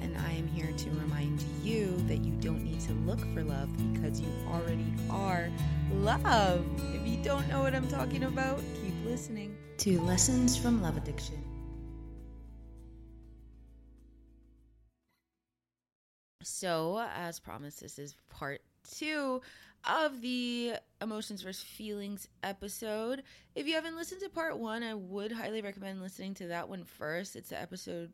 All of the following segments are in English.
And I am here to remind you that you don't need to look for love because you already are love. If you don't know what I'm talking about, keep listening to Lessons from Love Addiction. So, as promised, this is part two of the emotions versus feelings episode. If you haven't listened to part one, I would highly recommend listening to that one first. It's the episode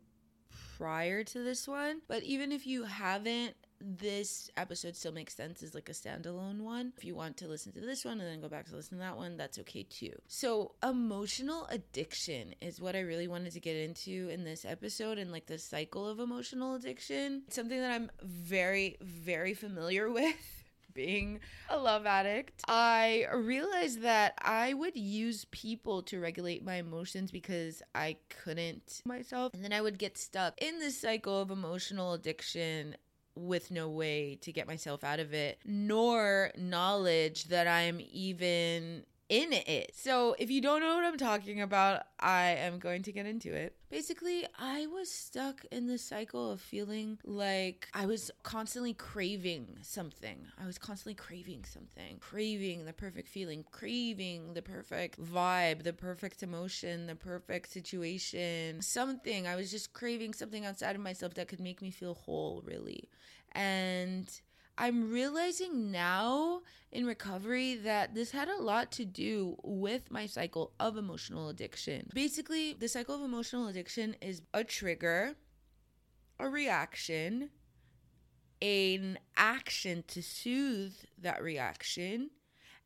prior to this one. But even if you haven't, this episode still makes sense as like a standalone one. If you want to listen to this one and then go back to listen to that one, that's okay too. So, emotional addiction is what I really wanted to get into in this episode and like the cycle of emotional addiction. It's something that I'm very, very familiar with being a love addict, I realized that I would use people to regulate my emotions because I couldn't myself. And then I would get stuck in this cycle of emotional addiction with no way to get myself out of it, nor knowledge that I'm even in it. So, if you don't know what I'm talking about, I am going to get into it. Basically, I was stuck in the cycle of feeling like I was constantly craving something. I was constantly craving something, craving the perfect feeling, craving the perfect vibe, the perfect emotion, the perfect situation, something. I was just craving something outside of myself that could make me feel whole, really. And I'm realizing now in recovery that this had a lot to do with my cycle of emotional addiction. Basically, the cycle of emotional addiction is a trigger, a reaction, an action to soothe that reaction,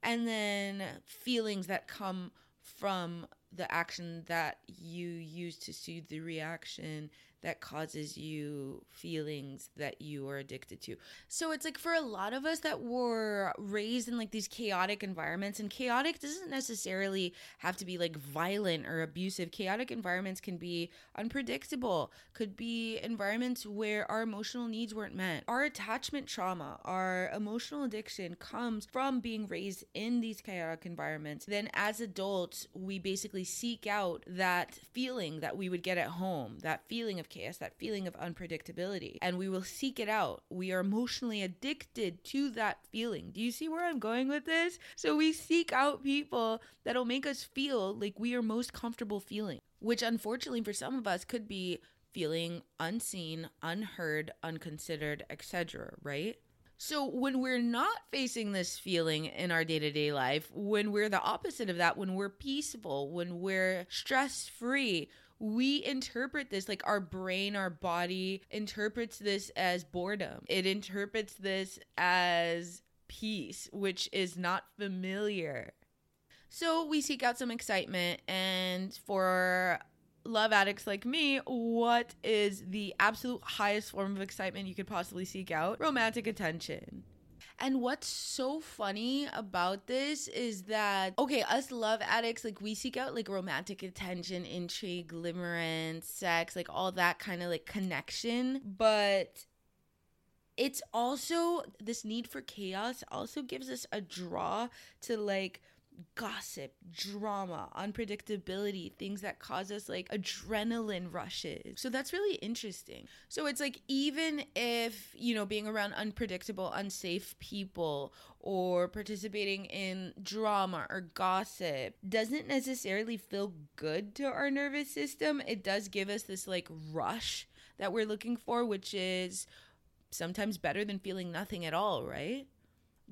and then feelings that come from the action that you use to soothe the reaction that causes you feelings that you are addicted to. So it's like for a lot of us that were raised in like these chaotic environments, and chaotic doesn't necessarily have to be like violent or abusive. Chaotic environments can be unpredictable, could be environments where our emotional needs weren't met. Our attachment trauma, our emotional addiction comes from being raised in these chaotic environments. Then as adults, we basically seek out that feeling that we would get at home, that feeling of chaos, that feeling of unpredictability, and we will seek it out. We are emotionally addicted to that feeling. Do you see where I'm going with this? So we seek out people that'll make us feel like we are most comfortable feeling, which unfortunately for some of us could be feeling unseen, unheard, unconsidered, etc., right? So, when we're not facing this feeling in our day to day life, when we're the opposite of that, when we're peaceful, when we're stress free, we interpret this like our brain, our body interprets this as boredom. It interprets this as peace, which is not familiar. So we seek out some excitement, and for love addicts like me, what is the absolute highest form of excitement you could possibly seek out? Romantic attention. And what's so funny about this is that, okay, us love addicts, like we seek out like romantic attention, intrigue, limerence, sex, like all that kind of like connection. But it's also this need for chaos also gives us a draw to like gossip, drama, unpredictability, things that cause us like adrenaline rushes. So that's really interesting. So it's like even if, you know, being around unpredictable, unsafe people or participating in drama or gossip doesn't necessarily feel good to our nervous system, it does give us this like rush that we're looking for, which is sometimes better than feeling nothing at all, right?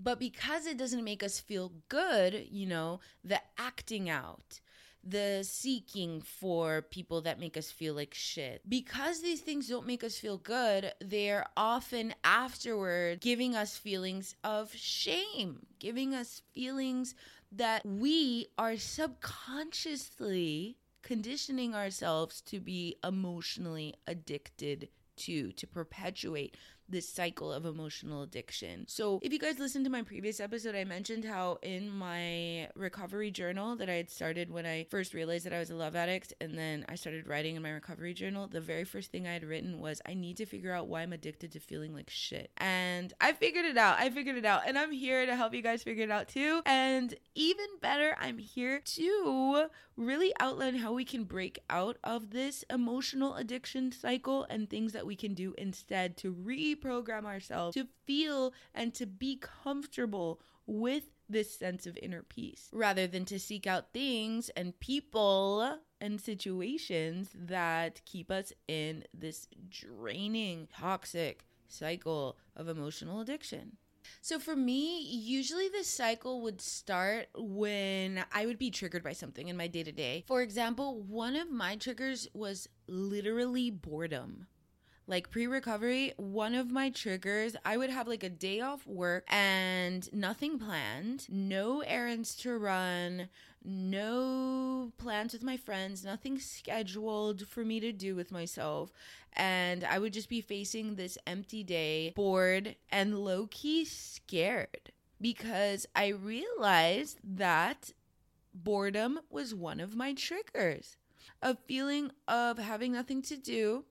But because it doesn't make us feel good, you know, the acting out, the seeking for people that make us feel like shit. Because these things don't make us feel good, they're often afterward giving us feelings of shame, giving us feelings that we are subconsciously conditioning ourselves to be emotionally addicted to, to perpetuate this cycle of emotional addiction. So, if you guys listened to my previous episode, I mentioned how in my recovery journal that I had started when I first realized that I was a love addict, and then I started writing in my recovery journal, the very first thing I had written was, I need to figure out why I'm addicted to feeling like shit. And I figured it out. I figured it out. And I'm here to help you guys figure it out too. And even better, I'm here to really outline how we can break out of this emotional addiction cycle and things that we can do instead to reprogram ourselves to feel and to be comfortable with this sense of inner peace rather than to seek out things and people and situations that keep us in this draining, toxic cycle of emotional addiction. So for me, usually this cycle would start when I would be triggered by something in my day to day. For example, one of my triggers was literally boredom. Like pre recovery, one of my triggers, I would have like a day off work and nothing planned, no errands to run, no plans with my friends, nothing scheduled for me to do with myself. And I would just be facing this empty day, bored and low key scared because I realized that boredom was one of my triggers. A feeling of having nothing to do,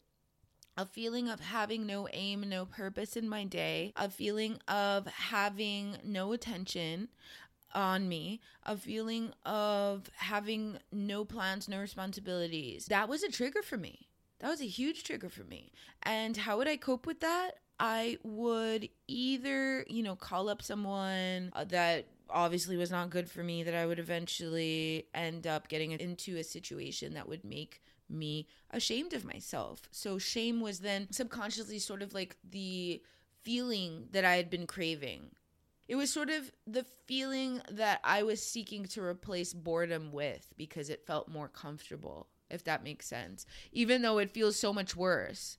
a feeling of having no aim, no purpose in my day, a feeling of having no attention, on me, a feeling of having no plans, no responsibilities. That was a trigger for me. That was a huge trigger for me. And how would I cope with that? I would either, you know, call up someone uh, that obviously was not good for me, that I would eventually end up getting into a situation that would make me ashamed of myself. So shame was then subconsciously sort of like the feeling that I had been craving it was sort of the feeling that I was seeking to replace boredom with because it felt more comfortable, if that makes sense, even though it feels so much worse.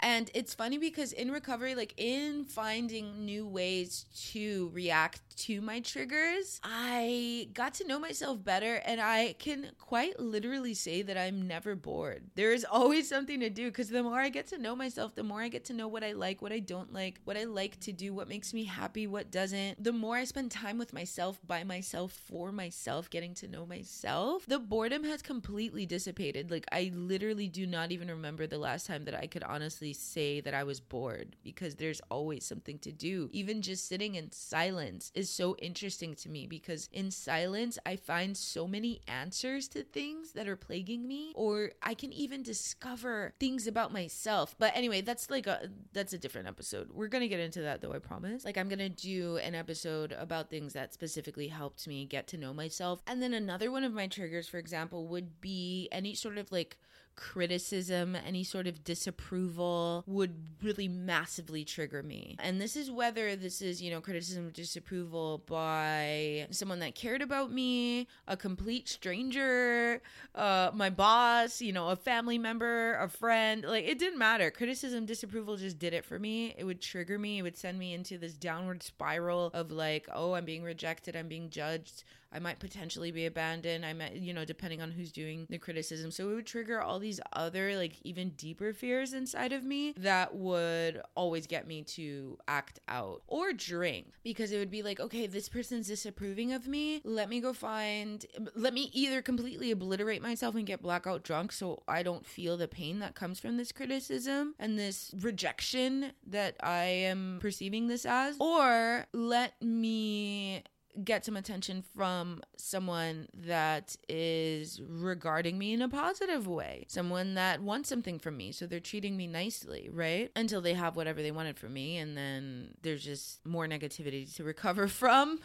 And it's funny because in recovery, like in finding new ways to react to my triggers, I got to know myself better and I can quite literally say that I'm never bored. There is always something to do because the more I get to know myself, the more I get to know what I like, what I don't like, what I like to do, what makes me happy, what doesn't. The more I spend time with myself, by myself, for myself, getting to know myself, the boredom has completely dissipated. Like I literally do not even remember the last time that I could honestly say that I was bored because there's always something to do. Even just sitting in silence is so interesting to me because in silence, I find so many answers to things that are plaguing me, or I can even discover things about myself. But anyway, that's like a that's a different episode. We're gonna get into that though, I promise. Like I'm gonna do an episode about things that specifically helped me get to know myself. And then another one of my triggers, for example, would be any sort of like criticism, any sort of disapproval would really massively trigger me. And this is whether this is, you know, criticism, disapproval by someone that cared about me, a complete stranger, uh, my boss, you know, a family member, a friend. Like it didn't matter. Criticism, disapproval just did it for me. It would trigger me. It would send me into this downward spiral of like, oh, I'm being rejected, I'm being judged. I might potentially be abandoned. I might, you know, depending on who's doing the criticism. So it would trigger all these other, like, even deeper fears inside of me that would always get me to act out or drink because it would be like, okay, this person's disapproving of me. Let me go find, let me either completely obliterate myself and get blackout drunk so I don't feel the pain that comes from this criticism and this rejection that I am perceiving this as, or let me get some attention from someone that is regarding me in a positive way, someone that wants something from me. So they're treating me nicely, right? Until they have whatever they wanted from me. And then there's just more negativity to recover from.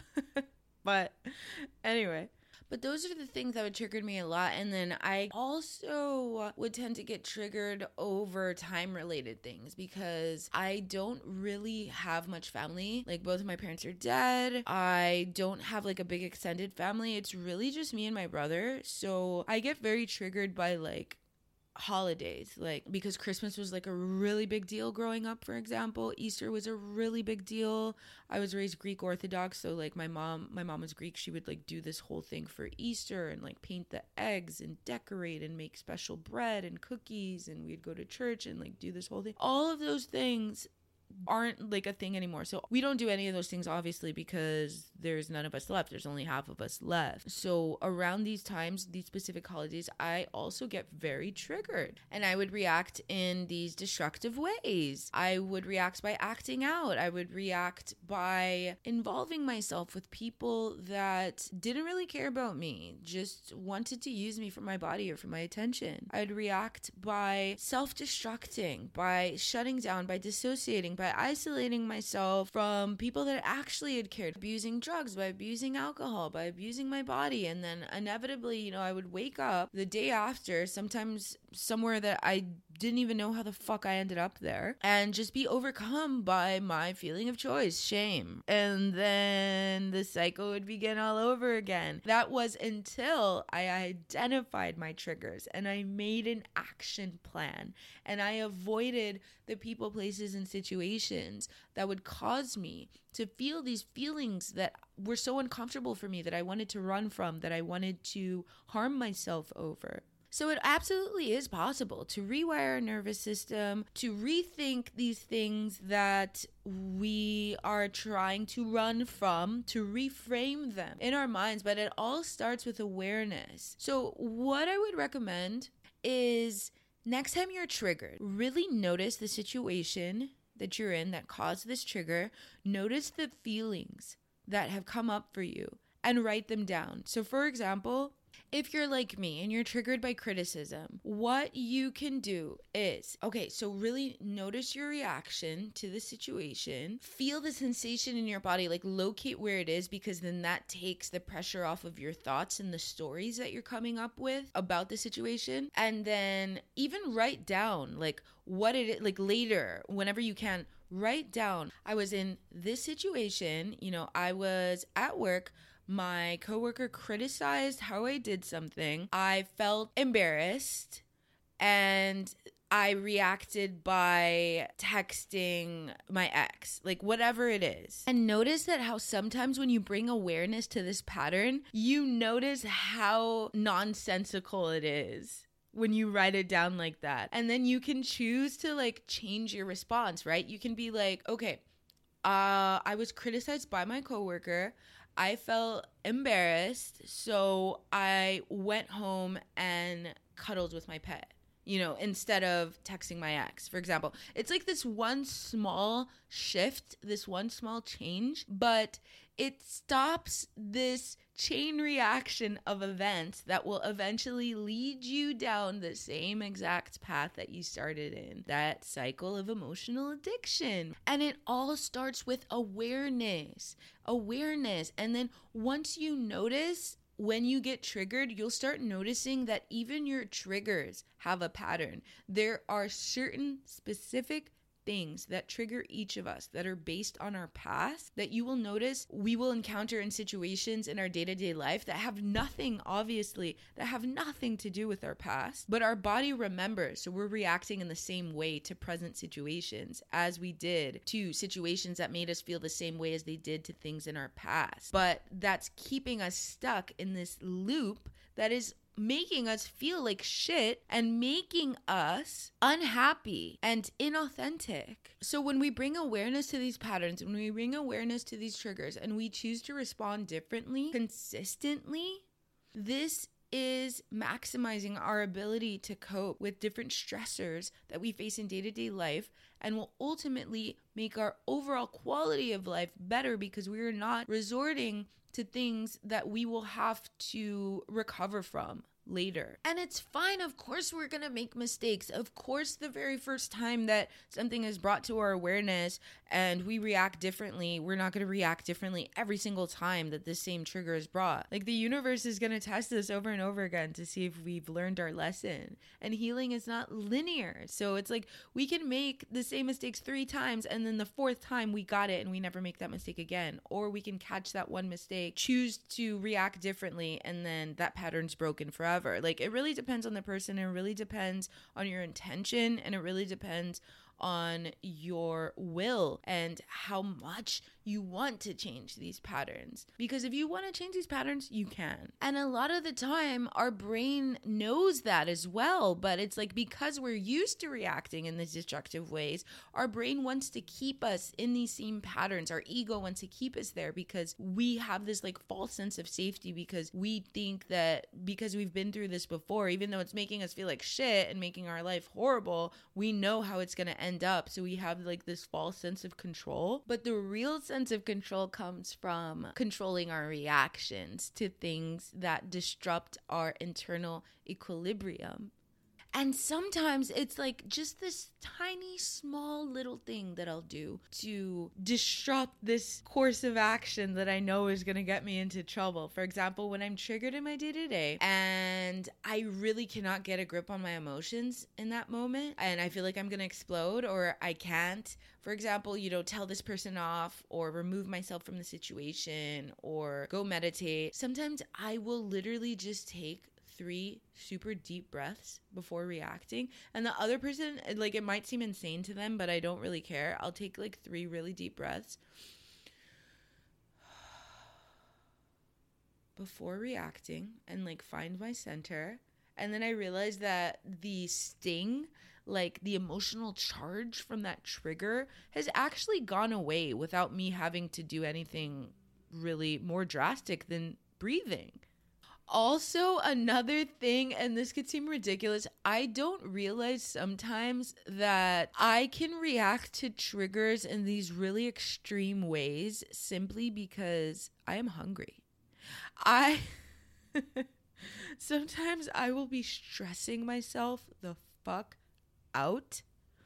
but anyway. But those are the things that would trigger me a lot. And then I also would tend to get triggered over time related things because I don't really have much family. Like both of my parents are dead. I don't have like a big extended family. It's really just me and my brother. So I get very triggered by like holidays like because christmas was like a really big deal growing up for example. Easter was a really big deal. I was raised greek orthodox so like my mom my mom was greek. She would like do this whole thing for easter and like paint the eggs and decorate and make special bread and cookies and we'd go to church and like do this whole thing. All of those things aren't like a thing anymore. So we don't do any of those things obviously because there's none of us left. There's only half of us left. So around these times, these specific holidays, I also get very triggered and I would react in these destructive ways. I would react by acting out. I would react by involving myself with people that didn't really care about me, just wanted to use me for my body or for my attention. I'd react by self-destructing, by shutting down, by dissociating, by isolating myself from people that actually had cared, abusing drugs, by abusing alcohol, by abusing my body. And then inevitably, you know, I would wake up the day after, sometimes somewhere that I didn't even know how the fuck I ended up there, and just be overcome by my feeling of choice, shame. And then the cycle would begin all over again. That was until I identified my triggers and I made an action plan and I avoided the people, places, and situations that would cause me to feel these feelings that were so uncomfortable for me that I wanted to run from, that I wanted to harm myself over. So it absolutely is possible to rewire our nervous system, to rethink these things that we are trying to run from, to reframe them in our minds, but it all starts with awareness. So what I would recommend is next time you're triggered, really notice the situation that you're in that caused this trigger, notice the feelings that have come up for you and write them down. So for example, if you're like me and you're triggered by criticism, what you can do is okay, so really notice your reaction to the situation, feel the sensation in your body, like locate where it is, because then that takes the pressure off of your thoughts and the stories that you're coming up with about the situation. And then even write down like what it is, like later, whenever you can, write down I was in this situation, you know, I was at work my coworker criticized how I did something. I felt embarrassed and I reacted by texting my ex, like whatever it is. And notice that how sometimes when you bring awareness to this pattern, you notice how nonsensical it is when you write it down like that. And then you can choose to like change your response, right? You can be like, okay, uh, I was criticized by my coworker. I felt embarrassed, so I went home and cuddled with my pet. You know, instead of texting my ex, for example. It's like this one small shift, this one small change, but it stops this chain reaction of events that will eventually lead you down the same exact path that you started in that cycle of emotional addiction. And it all starts with awareness. Awareness. And then once you notice, when you get triggered, you'll start noticing that even your triggers have a pattern. There are certain specific things that trigger each of us that are based on our past that you will notice we will encounter in situations in our day to day life that have nothing, obviously, that have nothing to do with our past, but our body remembers. So we're reacting in the same way to present situations as we did to situations that made us feel the same way as they did to things in our past. But that's keeping us stuck in this loop that is making us feel like shit and making us unhappy and inauthentic. So, when we bring awareness to these patterns, when we bring awareness to these triggers, and we choose to respond differently, consistently, this is maximizing our ability to cope with different stressors that we face in day to day life and will ultimately make our overall quality of life better because we are not resorting to things that we will have to recover from later. And it's fine. Of course, we're going to make mistakes. Of course, the very first time that something is brought to our awareness and we react differently, we're not going to react differently every single time that the same trigger is brought. Like the universe is going to test us over and over again to see if we've learned our lesson. And healing is not linear. So it's like we can make the same mistakes three times and then the fourth time we got it and we never make that mistake again. Or we can catch that one mistake, choose to react differently, and then that pattern's broken forever forever. Like it really depends on the person, it really depends on your intention, and it really depends on your will and how much you want to change these patterns. Because if you want to change these patterns, you can. And a lot of the time, our brain knows that as well. But it's like because we're used to reacting in these destructive ways, our brain wants to keep us in these same patterns. Our ego wants to keep us there because we have this like false sense of safety because we think that because we've been through this before, even though it's making us feel like shit and making our life horrible, we know how it's going to end up. So we have like this false sense of control. But the real sense of control comes from controlling our reactions to things that disrupt our internal equilibrium. And sometimes it's like just this tiny, small little thing that I'll do to disrupt this course of action that I know is going to get me into trouble. For example, when I'm triggered in my day to day and I really cannot get a grip on my emotions in that moment and I feel like I'm going to explode or I can't, for example, you know, tell this person off or remove myself from the situation or go meditate, sometimes I will literally just take three super deep breaths before reacting. And the other person, like, it might seem insane to them, but I don't really care. I'll take like three really deep breaths before reacting and like find my center. And then I realized that the sting, like the emotional charge from that trigger, has actually gone away without me having to do anything really more drastic than breathing. Also, another thing, and this could seem ridiculous, I don't realize sometimes that I can react to triggers in these really extreme ways simply because I am hungry. I sometimes I will be stressing myself the fuck out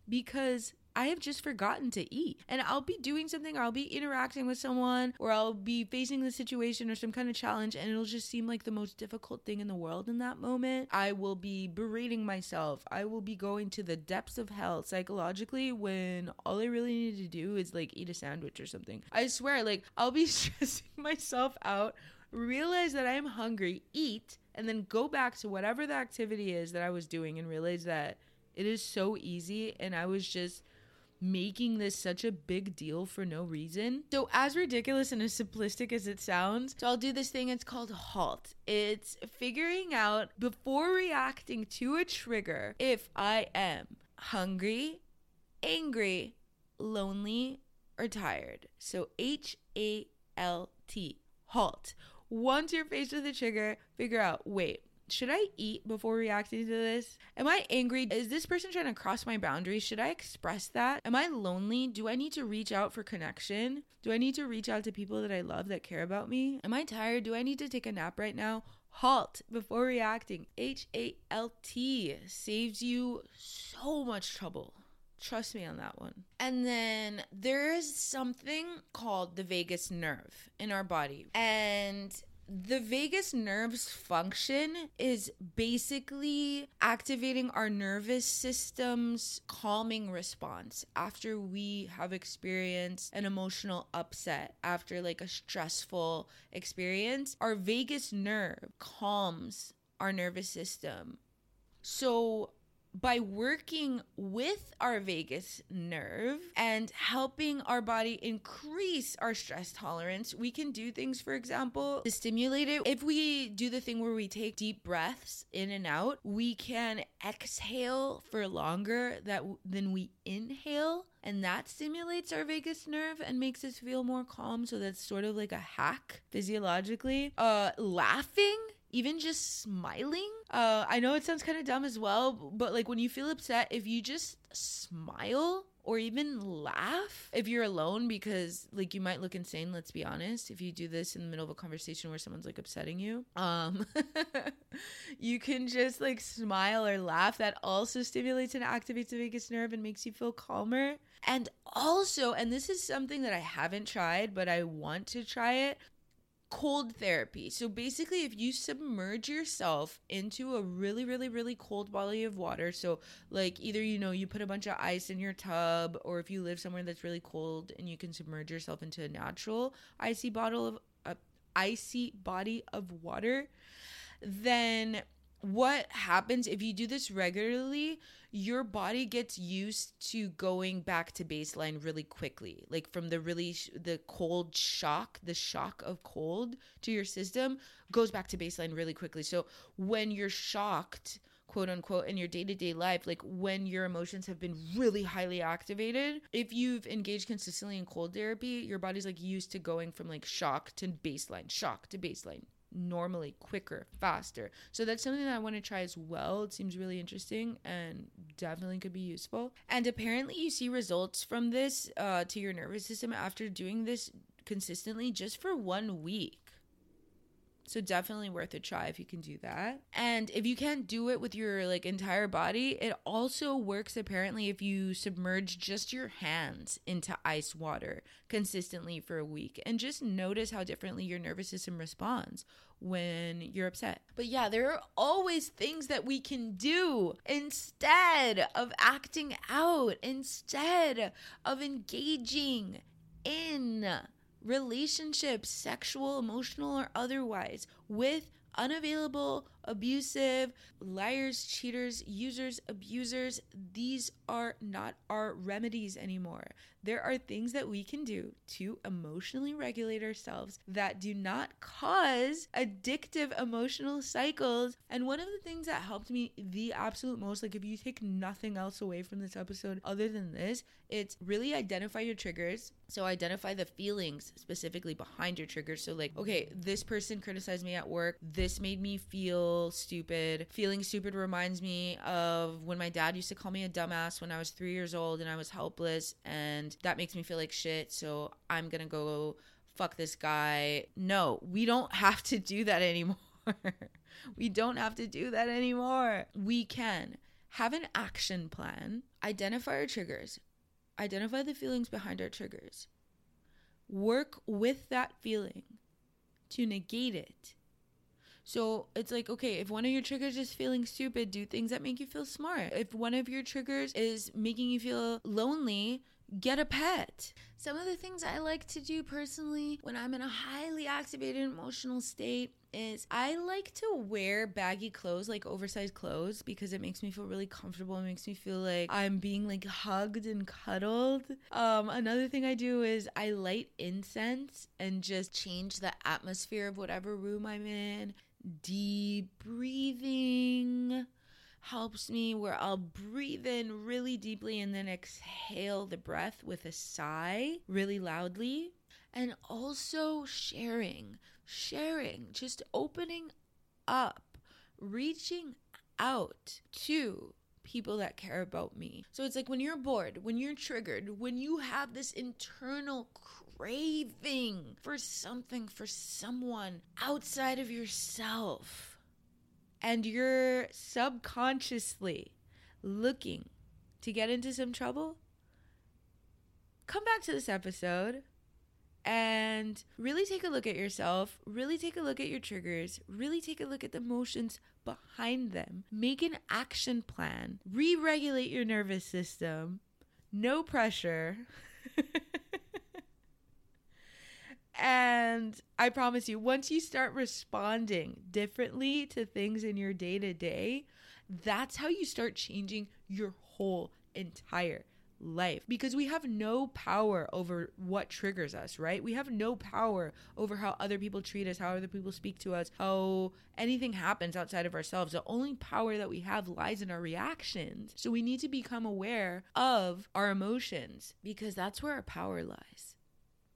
because I have just forgotten to eat. And I'll be doing something or I'll be interacting with someone or I'll be facing the situation or some kind of challenge and it'll just seem like the most difficult thing in the world in that moment. I will be berating myself. I will be going to the depths of hell psychologically when all I really need to do is like eat a sandwich or something. I swear, like I'll be stressing myself out, realize that I'm hungry, eat, and then go back to whatever the activity is that I was doing and realize that it is so easy and I was just making this such a big deal for no reason. So, as ridiculous and as simplistic as it sounds, so I'll do this thing. It's called HALT. It's figuring out before reacting to a trigger if I am hungry, angry, lonely, or tired. So, H A L T. HALT. Once you're faced with a trigger, figure out wait, should I eat before reacting to this? Am I angry? Is this person trying to cross my boundaries? Should I express that? Am I lonely? Do I need to reach out for connection? Do I need to reach out to people that I love that care about me? Am I tired? Do I need to take a nap right now? Halt before reacting. H A L T saves you so much trouble. Trust me on that one. And then there is something called the vagus nerve in our body. And the vagus nerve's function is basically activating our nervous system's calming response after we have experienced an emotional upset, after like a stressful experience. Our vagus nerve calms our nervous system. So, by working with our vagus nerve and helping our body increase our stress tolerance, we can do things, for example, to stimulate it. If we do the thing where we take deep breaths in and out, we can exhale for longer that than we inhale and that stimulates our vagus nerve and makes us feel more calm so that's sort of like a hack physiologically uh laughing even just smiling. Uh, I know it sounds kind of dumb as well, but like when you feel upset, if you just smile or even laugh if you're alone because like you might look insane let's be honest if you do this in the middle of a conversation where someone's like upsetting you um you can just like smile or laugh that also stimulates and activates the vagus nerve and makes you feel calmer and also and this is something that I haven't tried but I want to try it cold therapy. So basically, if you submerge yourself into a really, really, really cold body of water, so like either you know you put a bunch of ice in your tub, or if you live somewhere that's really cold and you can submerge yourself into a natural icy bottle of a icy body of water, then what happens if you do this regularly, your body gets used to going back to baseline really quickly. Like from the really sh- the cold shock, the shock of cold to your system goes back to baseline really quickly. So when you're shocked, quote unquote in your day-to-day life like when your emotions have been really highly activated if you've engaged consistently in cold therapy your body's like used to going from like shock to baseline shock to baseline normally quicker faster. So that's something that i want to try as well. It seems really interesting and definitely could be useful. And apparently you see results from this uh, to your nervous system after doing this consistently just for one week so definitely worth a try if you can do that. And if you can't do it with your like entire body, it also works apparently if you submerge just your hands into ice water consistently for a week and just notice how differently your nervous system responds when you're upset. But yeah, there are always things that we can do instead of acting out, instead of engaging in relationships, sexual, emotional, or otherwise, with unavailable, abusive, liars, cheaters, users, abusers. These are not our remedies anymore. There are things that we can do to emotionally regulate ourselves that do not cause addictive emotional cycles. And one of the things that helped me the absolute most, like if you take nothing else away from this episode other than this, it's really identify your triggers. So identify the feelings specifically behind your triggers. So, like, okay, this person criticized me at work. This made me feel stupid. Feeling stupid reminds me of when my dad used to call me a dumbass when I was three years old and I was helpless. And that makes me feel like shit. So I'm to go fuck this guy. No, we don't have to do that anymore. we don't have to do that anymore. We can have an action plan, identify our triggers, identify the feelings behind our triggers, work with that feeling to negate it. So it's like, okay, if one of your triggers is feeling stupid, do things that make you feel smart. If one of your triggers is making you feel lonely, get a pet. Some of the things I like to do personally when I'm in a highly activated emotional state is I like to wear baggy clothes, like oversized clothes, because it makes me feel really comfortable. It makes me feel like I'm being like hugged and cuddled. Um, another thing I do is I light incense and just change the atmosphere of whatever room I'm in. Deep breathing helps me where I'll breathe in really deeply and then exhale the breath with a sigh really loudly. And also sharing, sharing, just opening up, reaching out to people that care about me. So it's like when you're bored, when you're triggered, when you have this internal craving for something, for someone outside of yourself and you're subconsciously looking to get into some trouble, come back to this episode and really take a look at yourself, really take a look at your triggers, really take a look at the emotions behind them. Make an action plan, re regulate your nervous system, no pressure. And I promise you, once you start responding differently to things in your day to day, that's how you start changing your whole entire life because we have no power over what triggers us, right? We have no power over how other people treat us, how other people speak to us, how anything happens outside of ourselves. The only power that we have lies in our reactions. So we need to become aware of our emotions because that's where our power lies.